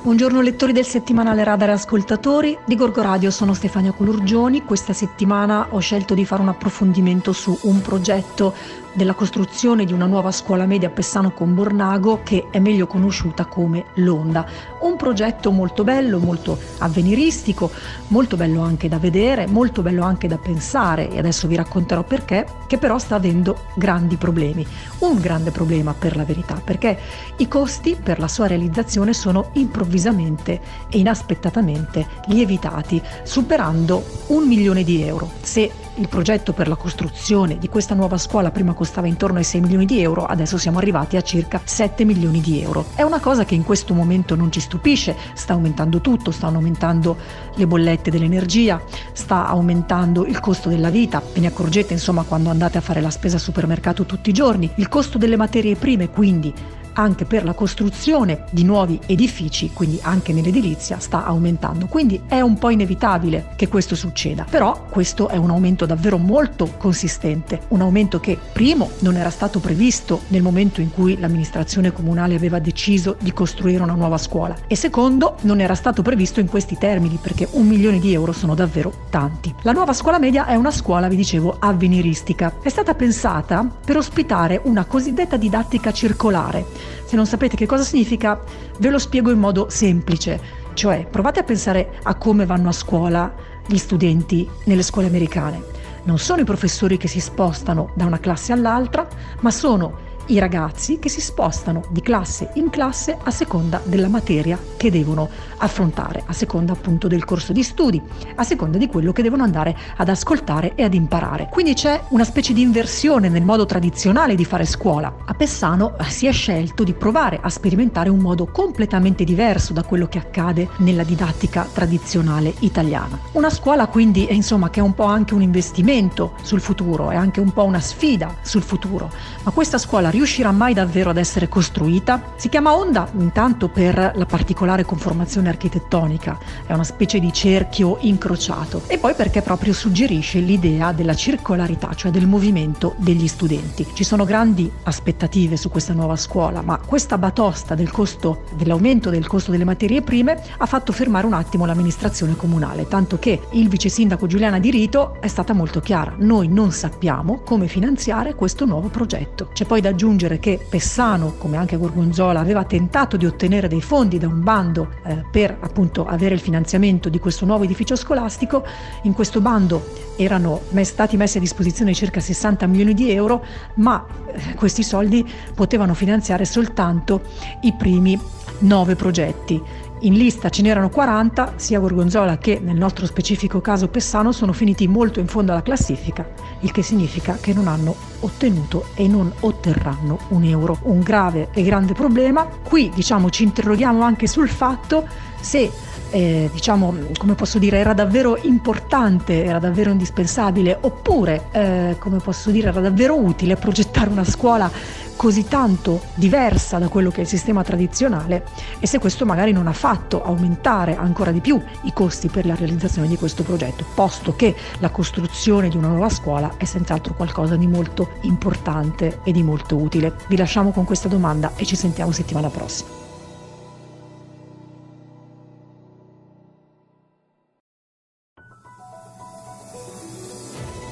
Buongiorno lettori del settimanale Radar ascoltatori. Di Gorgo Radio sono Stefania Colurgioni. Questa settimana ho scelto di fare un approfondimento su un progetto della costruzione di una nuova scuola media a Pessano con Bornago che è meglio conosciuta come l'Onda. Un progetto molto bello, molto avveniristico, molto bello anche da vedere, molto bello anche da pensare e adesso vi racconterò perché, che però sta avendo grandi problemi. Un grande problema per la verità, perché i costi per la sua realizzazione sono improvvisamente e inaspettatamente lievitati, superando un milione di euro. Se il progetto per la costruzione di questa nuova scuola prima costava intorno ai 6 milioni di euro, adesso siamo arrivati a circa 7 milioni di euro. È una cosa che in questo momento non ci stupisce, sta aumentando tutto, stanno aumentando le bollette dell'energia, sta aumentando il costo della vita, ve ne accorgete insomma quando andate a fare la spesa al supermercato tutti i giorni, il costo delle materie prime, quindi anche per la costruzione di nuovi edifici, quindi anche nell'edilizia, sta aumentando. Quindi è un po' inevitabile che questo succeda, però questo è un aumento davvero molto consistente, un aumento che primo non era stato previsto nel momento in cui l'amministrazione comunale aveva deciso di costruire una nuova scuola e secondo non era stato previsto in questi termini perché un milione di euro sono davvero tanti. La nuova scuola media è una scuola, vi dicevo, avveniristica. È stata pensata per ospitare una cosiddetta didattica circolare se non sapete che cosa significa, ve lo spiego in modo semplice, cioè provate a pensare a come vanno a scuola gli studenti nelle scuole americane. Non sono i professori che si spostano da una classe all'altra, ma sono i ragazzi che si spostano di classe in classe a seconda della materia che devono affrontare, a seconda appunto del corso di studi, a seconda di quello che devono andare ad ascoltare e ad imparare. Quindi c'è una specie di inversione nel modo tradizionale di fare scuola. A Pessano eh, si è scelto di provare a sperimentare un modo completamente diverso da quello che accade nella didattica tradizionale italiana. Una scuola quindi è insomma che è un po' anche un investimento sul futuro, è anche un po' una sfida sul futuro, ma questa scuola riuscirà mai davvero ad essere costruita? Si chiama Onda intanto per la particolare conformazione architettonica, è una specie di cerchio incrociato e poi perché proprio suggerisce l'idea della circolarità, cioè del movimento degli studenti. Ci sono grandi aspettative su questa nuova scuola, ma questa batosta del costo, dell'aumento del costo delle materie prime ha fatto fermare un attimo l'amministrazione comunale, tanto che il vice sindaco Giuliana Di Rito è stata molto chiara, noi non sappiamo come finanziare questo nuovo progetto. C'è poi da aggiungere aggiungere che Pessano, come anche Gorgonzola, aveva tentato di ottenere dei fondi da un bando eh, per appunto avere il finanziamento di questo nuovo edificio scolastico. In questo bando erano stati messi a disposizione circa 60 milioni di euro, ma eh, questi soldi potevano finanziare soltanto i primi nove progetti. In lista ce n'erano 40, sia Gorgonzola che nel nostro specifico caso Pessano sono finiti molto in fondo alla classifica, il che significa che non hanno ottenuto e non otterranno un euro. Un grave e grande problema. Qui diciamo ci interroghiamo anche sul fatto se eh, diciamo, come posso dire, era davvero importante, era davvero indispensabile, oppure, eh, come posso dire, era davvero utile progettare una scuola così tanto diversa da quello che è il sistema tradizionale e se questo magari non ha fatto aumentare ancora di più i costi per la realizzazione di questo progetto, posto che la costruzione di una nuova scuola è senz'altro qualcosa di molto importante e di molto utile. Vi lasciamo con questa domanda e ci sentiamo settimana prossima.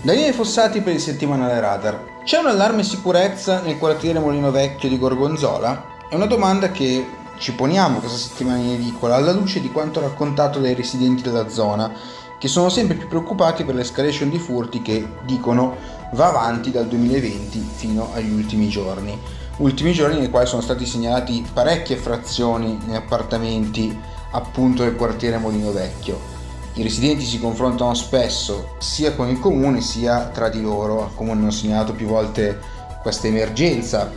Daniele Fossati per il settimanale Radar. C'è un allarme sicurezza nel quartiere Molino Vecchio di Gorgonzola? È una domanda che ci poniamo questa settimana in edicola alla luce di quanto raccontato dai residenti della zona, che sono sempre più preoccupati per l'escalation di furti che, dicono, va avanti dal 2020 fino agli ultimi giorni. Ultimi giorni nei quali sono stati segnalati parecchie frazioni in appartamenti appunto del quartiere Molino Vecchio. I residenti si confrontano spesso sia con il comune sia tra di loro, al comune hanno segnalato più volte questa emergenza,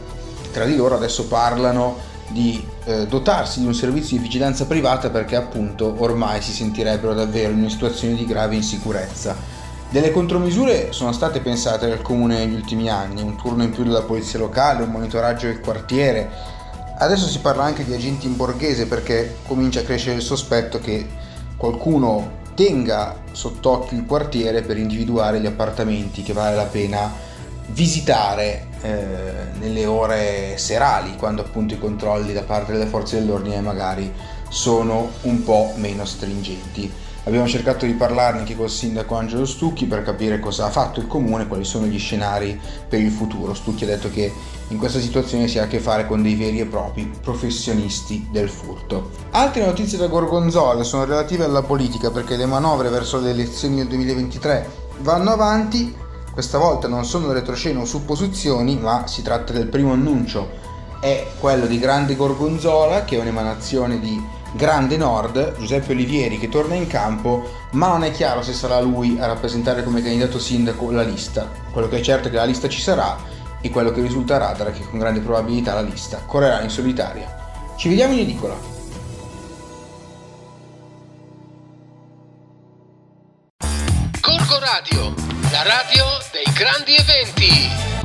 tra di loro adesso parlano di eh, dotarsi di un servizio di vigilanza privata perché appunto ormai si sentirebbero davvero in una situazione di grave insicurezza. Delle contromisure sono state pensate dal comune negli ultimi anni, un turno in più della polizia locale, un monitoraggio del quartiere. Adesso si parla anche di agenti in borghese perché comincia a crescere il sospetto che qualcuno tenga sott'occhio il quartiere per individuare gli appartamenti che vale la pena visitare eh, nelle ore serali, quando appunto i controlli da parte delle forze dell'ordine magari sono un po' meno stringenti. Abbiamo cercato di parlarne anche col sindaco Angelo Stucchi per capire cosa ha fatto il comune, quali sono gli scenari per il futuro. Stucchi ha detto che in questa situazione si ha a che fare con dei veri e propri professionisti del furto. Altre notizie da Gorgonzola sono relative alla politica perché le manovre verso le elezioni del 2023 vanno avanti, questa volta non sono retroscena o supposizioni, ma si tratta del primo annuncio, è quello di Grande Gorgonzola che è un'emanazione di Grande Nord, Giuseppe Olivieri che torna in campo, ma non è chiaro se sarà lui a rappresentare come candidato sindaco la lista. Quello che è certo è che la lista ci sarà e quello che radar è che con grande probabilità la lista correrà in solitaria. Ci vediamo in edicola. Corco Radio, la radio dei grandi eventi.